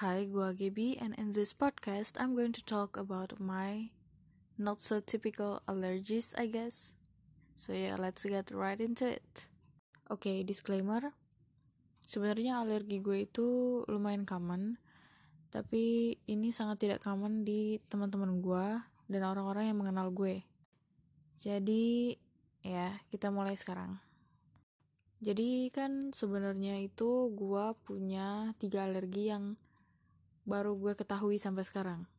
Hi, gua Gaby, and in this podcast, I'm going to talk about my not so typical allergies, I guess. So yeah, let's get right into it. Okay, disclaimer. Sebenarnya alergi gue itu lumayan common, tapi ini sangat tidak common di teman-teman gue dan orang-orang yang mengenal gue. Jadi, ya, kita mulai sekarang. Jadi kan sebenarnya itu gue punya tiga alergi yang baru gue ketahui sampai sekarang.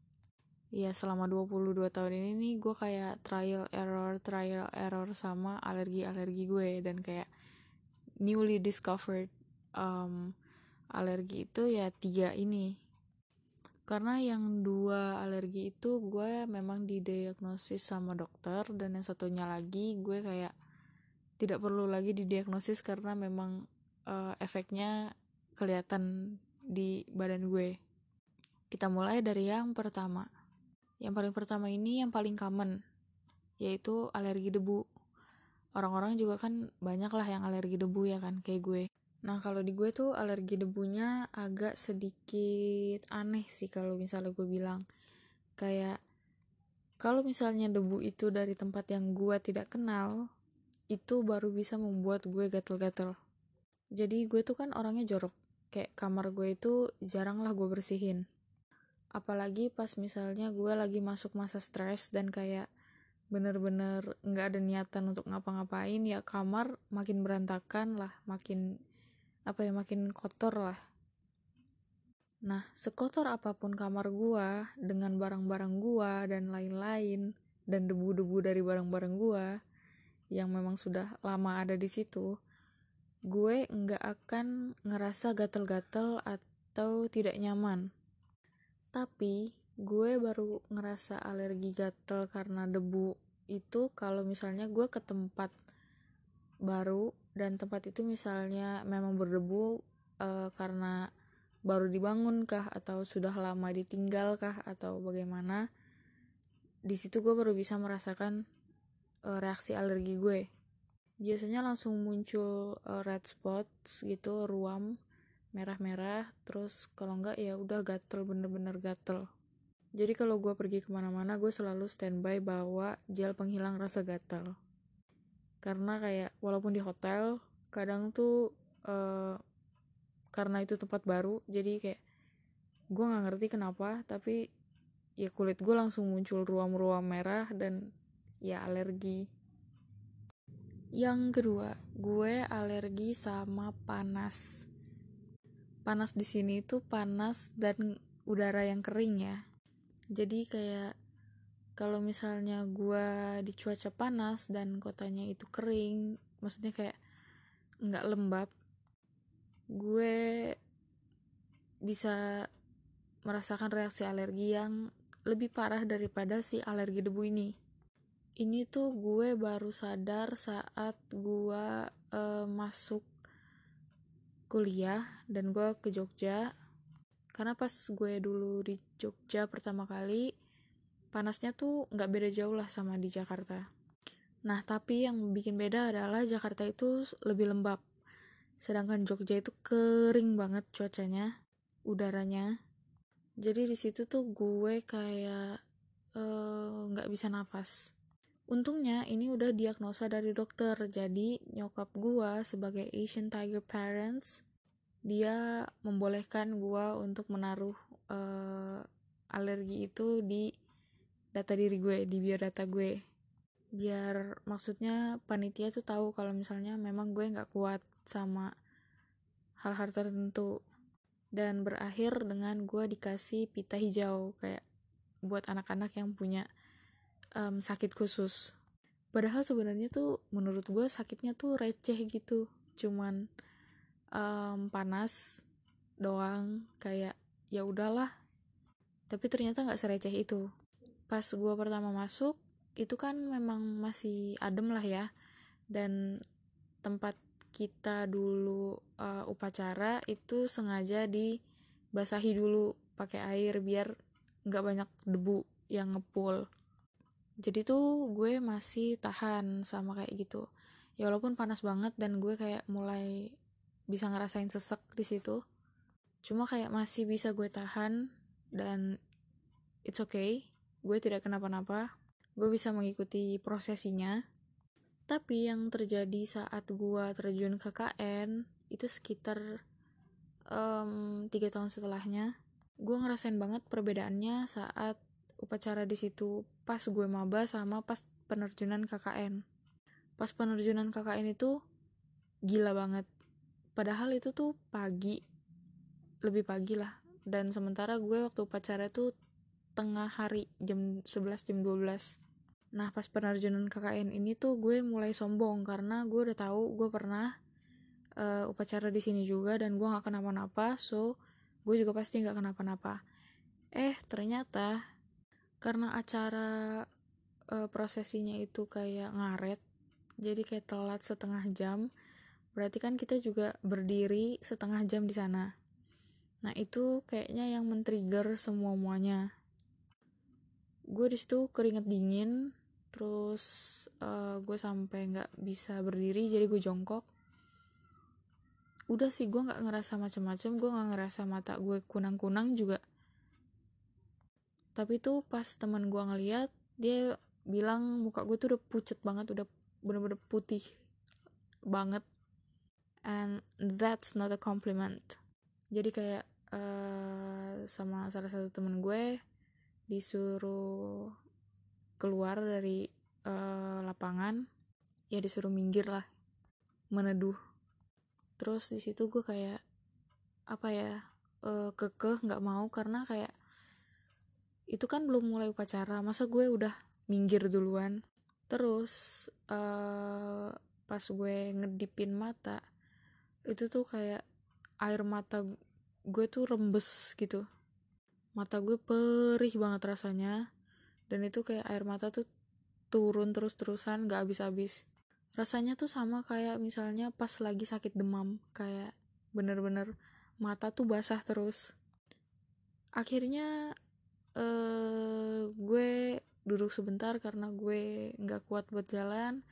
Ya selama 22 tahun ini nih gue kayak trial error, trial error sama alergi-alergi gue dan kayak newly discovered um, alergi itu ya tiga ini. Karena yang dua alergi itu gue memang didiagnosis sama dokter dan yang satunya lagi gue kayak tidak perlu lagi didiagnosis karena memang uh, efeknya kelihatan di badan gue. Kita mulai dari yang pertama. Yang paling pertama ini yang paling common, yaitu alergi debu. Orang-orang juga kan banyak lah yang alergi debu ya kan, kayak gue. Nah kalau di gue tuh alergi debunya agak sedikit aneh sih kalau misalnya gue bilang. Kayak kalau misalnya debu itu dari tempat yang gue tidak kenal, itu baru bisa membuat gue gatel-gatel jadi gue tuh kan orangnya jorok kayak kamar gue itu jarang lah gue bersihin apalagi pas misalnya gue lagi masuk masa stres dan kayak bener-bener nggak ada niatan untuk ngapa-ngapain ya kamar makin berantakan lah makin apa ya makin kotor lah nah sekotor apa pun kamar gue dengan barang-barang gue dan lain-lain dan debu-debu dari barang-barang gue yang memang sudah lama ada di situ, gue nggak akan ngerasa gatel-gatel atau tidak nyaman. Tapi gue baru ngerasa alergi gatel karena debu itu kalau misalnya gue ke tempat baru dan tempat itu misalnya memang berdebu uh, karena baru dibangun kah atau sudah lama ditinggal kah atau bagaimana di situ gue baru bisa merasakan uh, reaksi alergi gue. Biasanya langsung muncul uh, red spots gitu ruam merah-merah terus kalau enggak ya udah gatel bener-bener gatel. Jadi kalau gue pergi ke mana-mana gue selalu standby bawa gel penghilang rasa gatel. Karena kayak walaupun di hotel kadang tuh uh, karena itu tempat baru jadi kayak gue nggak ngerti kenapa tapi ya kulit gue langsung muncul ruam-ruam merah dan ya alergi. Yang kedua gue alergi sama panas panas di sini itu panas dan udara yang kering ya. Jadi kayak kalau misalnya gue di cuaca panas dan kotanya itu kering maksudnya kayak nggak lembab gue bisa merasakan reaksi alergi yang lebih parah daripada si alergi debu ini. Ini tuh gue baru sadar saat gue uh, masuk kuliah dan gue ke Jogja. Karena pas gue dulu di Jogja pertama kali panasnya tuh nggak beda jauh lah sama di Jakarta. Nah tapi yang bikin beda adalah Jakarta itu lebih lembab. Sedangkan Jogja itu kering banget cuacanya udaranya. Jadi di situ tuh gue kayak eh, nggak uh, bisa nafas Untungnya ini udah diagnosa dari dokter, jadi nyokap gua sebagai Asian Tiger Parents, dia membolehkan gua untuk menaruh uh, alergi itu di data diri gue, di biodata gue. Biar maksudnya panitia tuh tahu kalau misalnya memang gue nggak kuat sama hal-hal tertentu. Dan berakhir dengan gue dikasih pita hijau kayak buat anak-anak yang punya um, sakit khusus. Padahal sebenarnya tuh menurut gue sakitnya tuh receh gitu. Cuman um, panas doang kayak ya udahlah. Tapi ternyata nggak sereceh itu. Pas gue pertama masuk itu kan memang masih adem lah ya. Dan tempat kita dulu uh, upacara itu sengaja dibasahi dulu pakai air biar nggak banyak debu yang ngepul jadi tuh gue masih tahan sama kayak gitu. Ya walaupun panas banget dan gue kayak mulai bisa ngerasain sesek di situ. Cuma kayak masih bisa gue tahan dan it's okay. Gue tidak kenapa-napa. Gue bisa mengikuti prosesinya. Tapi yang terjadi saat gue terjun ke KN itu sekitar tiga um, tahun setelahnya gue ngerasain banget perbedaannya saat upacara di situ pas gue maba sama pas penerjunan KKN pas penerjunan KKN itu gila banget. Padahal itu tuh pagi lebih pagi lah. Dan sementara gue waktu upacara tuh tengah hari jam 11 jam 12 Nah pas penerjunan KKN ini tuh gue mulai sombong karena gue udah tahu gue pernah uh, upacara di sini juga dan gue nggak kenapa-napa, so gue juga pasti nggak kenapa-napa. Eh ternyata karena acara uh, prosesinya itu kayak ngaret, jadi kayak telat setengah jam, berarti kan kita juga berdiri setengah jam di sana. Nah itu kayaknya yang men-trigger semua muanya. Gue di situ keringet dingin, terus uh, gue sampai nggak bisa berdiri jadi gue jongkok udah sih gue nggak ngerasa macam-macam gue nggak ngerasa mata gue kunang-kunang juga tapi tuh pas teman gue ngeliat dia bilang muka gue tuh udah pucet banget udah bener-bener putih banget. And that's not a compliment. Jadi kayak uh, sama salah satu temen gue disuruh keluar dari uh, lapangan. Ya disuruh minggir lah meneduh. Terus di situ gue kayak apa ya uh, kekeh nggak mau karena kayak itu kan belum mulai upacara. Masa gue udah minggir duluan? Terus uh, pas gue ngedipin mata itu tuh kayak air mata gue tuh rembes gitu. Mata gue perih banget rasanya. Dan itu kayak air mata tuh turun terus-terusan gak habis-habis. Rasanya tuh sama kayak misalnya pas lagi sakit demam kayak bener-bener mata tuh basah terus. Akhirnya uh, gue duduk sebentar karena gue nggak kuat buat jalan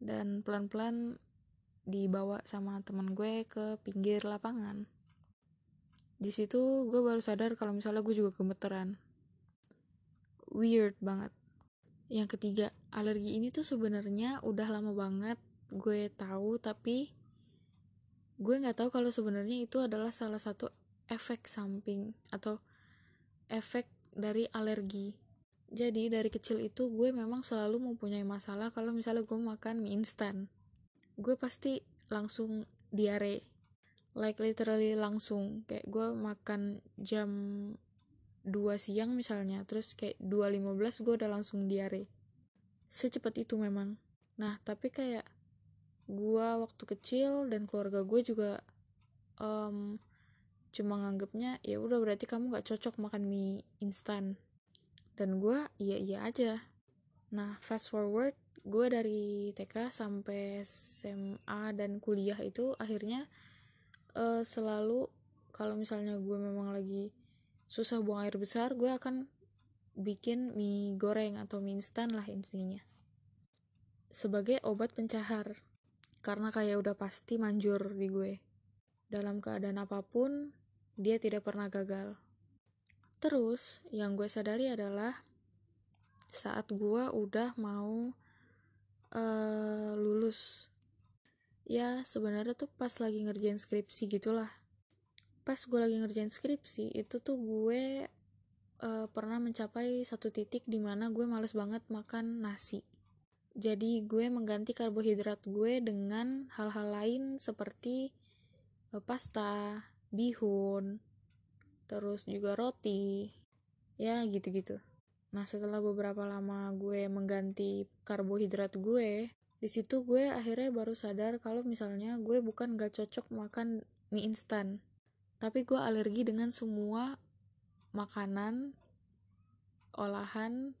dan pelan-pelan dibawa sama teman gue ke pinggir lapangan. Di situ gue baru sadar kalau misalnya gue juga gemeteran. Weird banget. Yang ketiga alergi ini tuh sebenarnya udah lama banget gue tahu tapi gue nggak tahu kalau sebenarnya itu adalah salah satu efek samping atau efek dari alergi. Jadi dari kecil itu gue memang selalu mempunyai masalah kalau misalnya gue makan mie instan. Gue pasti langsung diare. Like literally langsung. Kayak gue makan jam 2 siang misalnya terus kayak 2.15 gue udah langsung diare. Secepat itu memang. Nah tapi kayak gue waktu kecil dan keluarga gue juga um, cuma nganggepnya ya udah berarti kamu gak cocok makan mie instan. Dan gue iya iya aja. Nah fast forward gue dari TK sampai SMA dan kuliah itu akhirnya uh, selalu kalau misalnya gue memang lagi susah buang air besar gue akan bikin mie goreng atau mie instan lah intinya. Sebagai obat pencahar karena kayak udah pasti manjur di gue. Dalam keadaan apa pun dia tidak pernah gagal. Terus yang gue sadari adalah saat gue udah mau uh, lulus. Ya sebenarnya tuh pas lagi ngerjain skripsi gitulah. Pas gue lagi ngerjain skripsi itu tuh gue uh, pernah mencapai satu titik di mana gue males banget makan nasi. Jadi gue mengganti karbohidrat gue dengan hal-hal lain seperti uh, pasta bihun terus juga roti. Ya gitu-gitu. Nah setelah beberapa lama gue mengganti karbohidrat gue di situ gue akhirnya baru sadar kalau misalnya gue bukan gak cocok makan mie instan. Tapi gue alergi dengan semua makanan olahan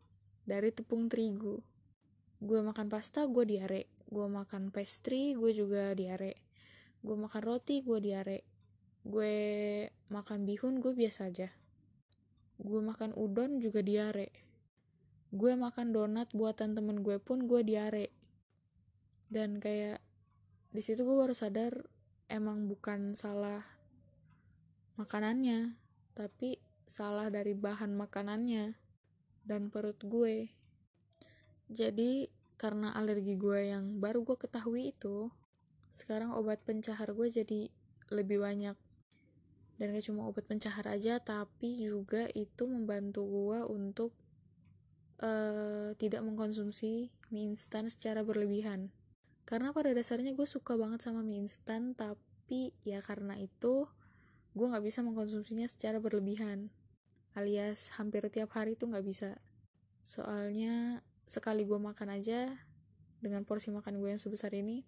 dari tepung terigu. Gue makan pasta gue diare. Gue makan pastry gue juga diare. Gue makan roti gue diare gue makan bihun gue biasa aja. Gue makan udon juga diare. Gue makan donat buatan temen gue pun gue diare. Dan kayak di situ gue baru sadar emang bukan salah makanannya tapi salah dari bahan makanannya dan perut gue. Jadi karena alergi gue yang baru gue ketahui itu sekarang obat pencahar gue jadi lebih banyak dan gak cuma obat pencahar aja tapi juga itu membantu gue untuk uh, tidak mengkonsumsi mie instan secara berlebihan. Karena pada dasarnya gue suka banget sama mie instan tapi ya karena itu gue nggak bisa mengkonsumsinya secara berlebihan. Alias hampir tiap hari tuh nggak bisa. Soalnya sekali gue makan aja dengan porsi makan gue yang sebesar ini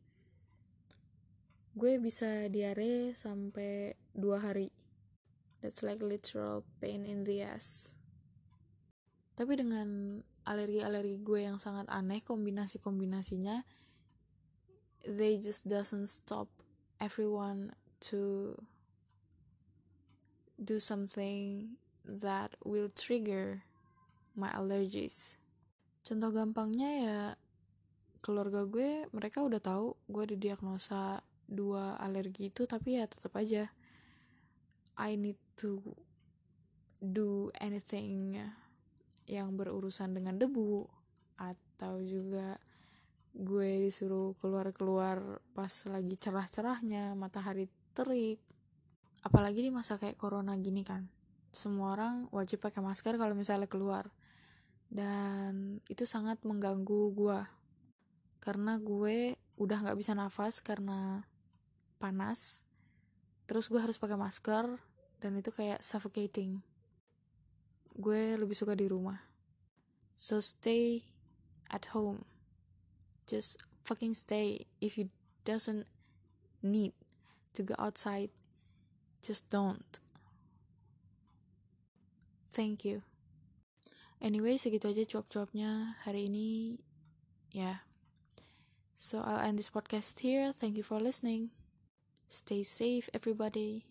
gue bisa diare sampai dua hari. That's like literal pain in the ass. Tapi dengan alergi-alergi gue yang sangat aneh kombinasi-kombinasinya they just doesn't stop everyone to do something that will trigger my allergies. Contoh gampangnya ya keluarga gue mereka udah tahu gue didiagnosa dua alergi itu tapi ya tetap aja. I need to do anything yang berurusan dengan debu atau juga gue disuruh keluar-keluar pas lagi cerah-cerahnya matahari terik. Apalagi di masa kayak corona gini kan semua orang wajib pakai masker kalau misalnya keluar. Dan itu sangat mengganggu gue karena gue udah nggak bisa nafas karena panas terus gue harus pakai masker dan itu kayak suffocating. Gue lebih suka di rumah. So stay at home. Just fucking stay. If you doesn't need to go outside just don't. Thank you. Anyway segitu aja cuap-cuapnya hari ini. Ya. Yeah. so I'll end this podcast here. Thank you for listening Stay safe, everybody.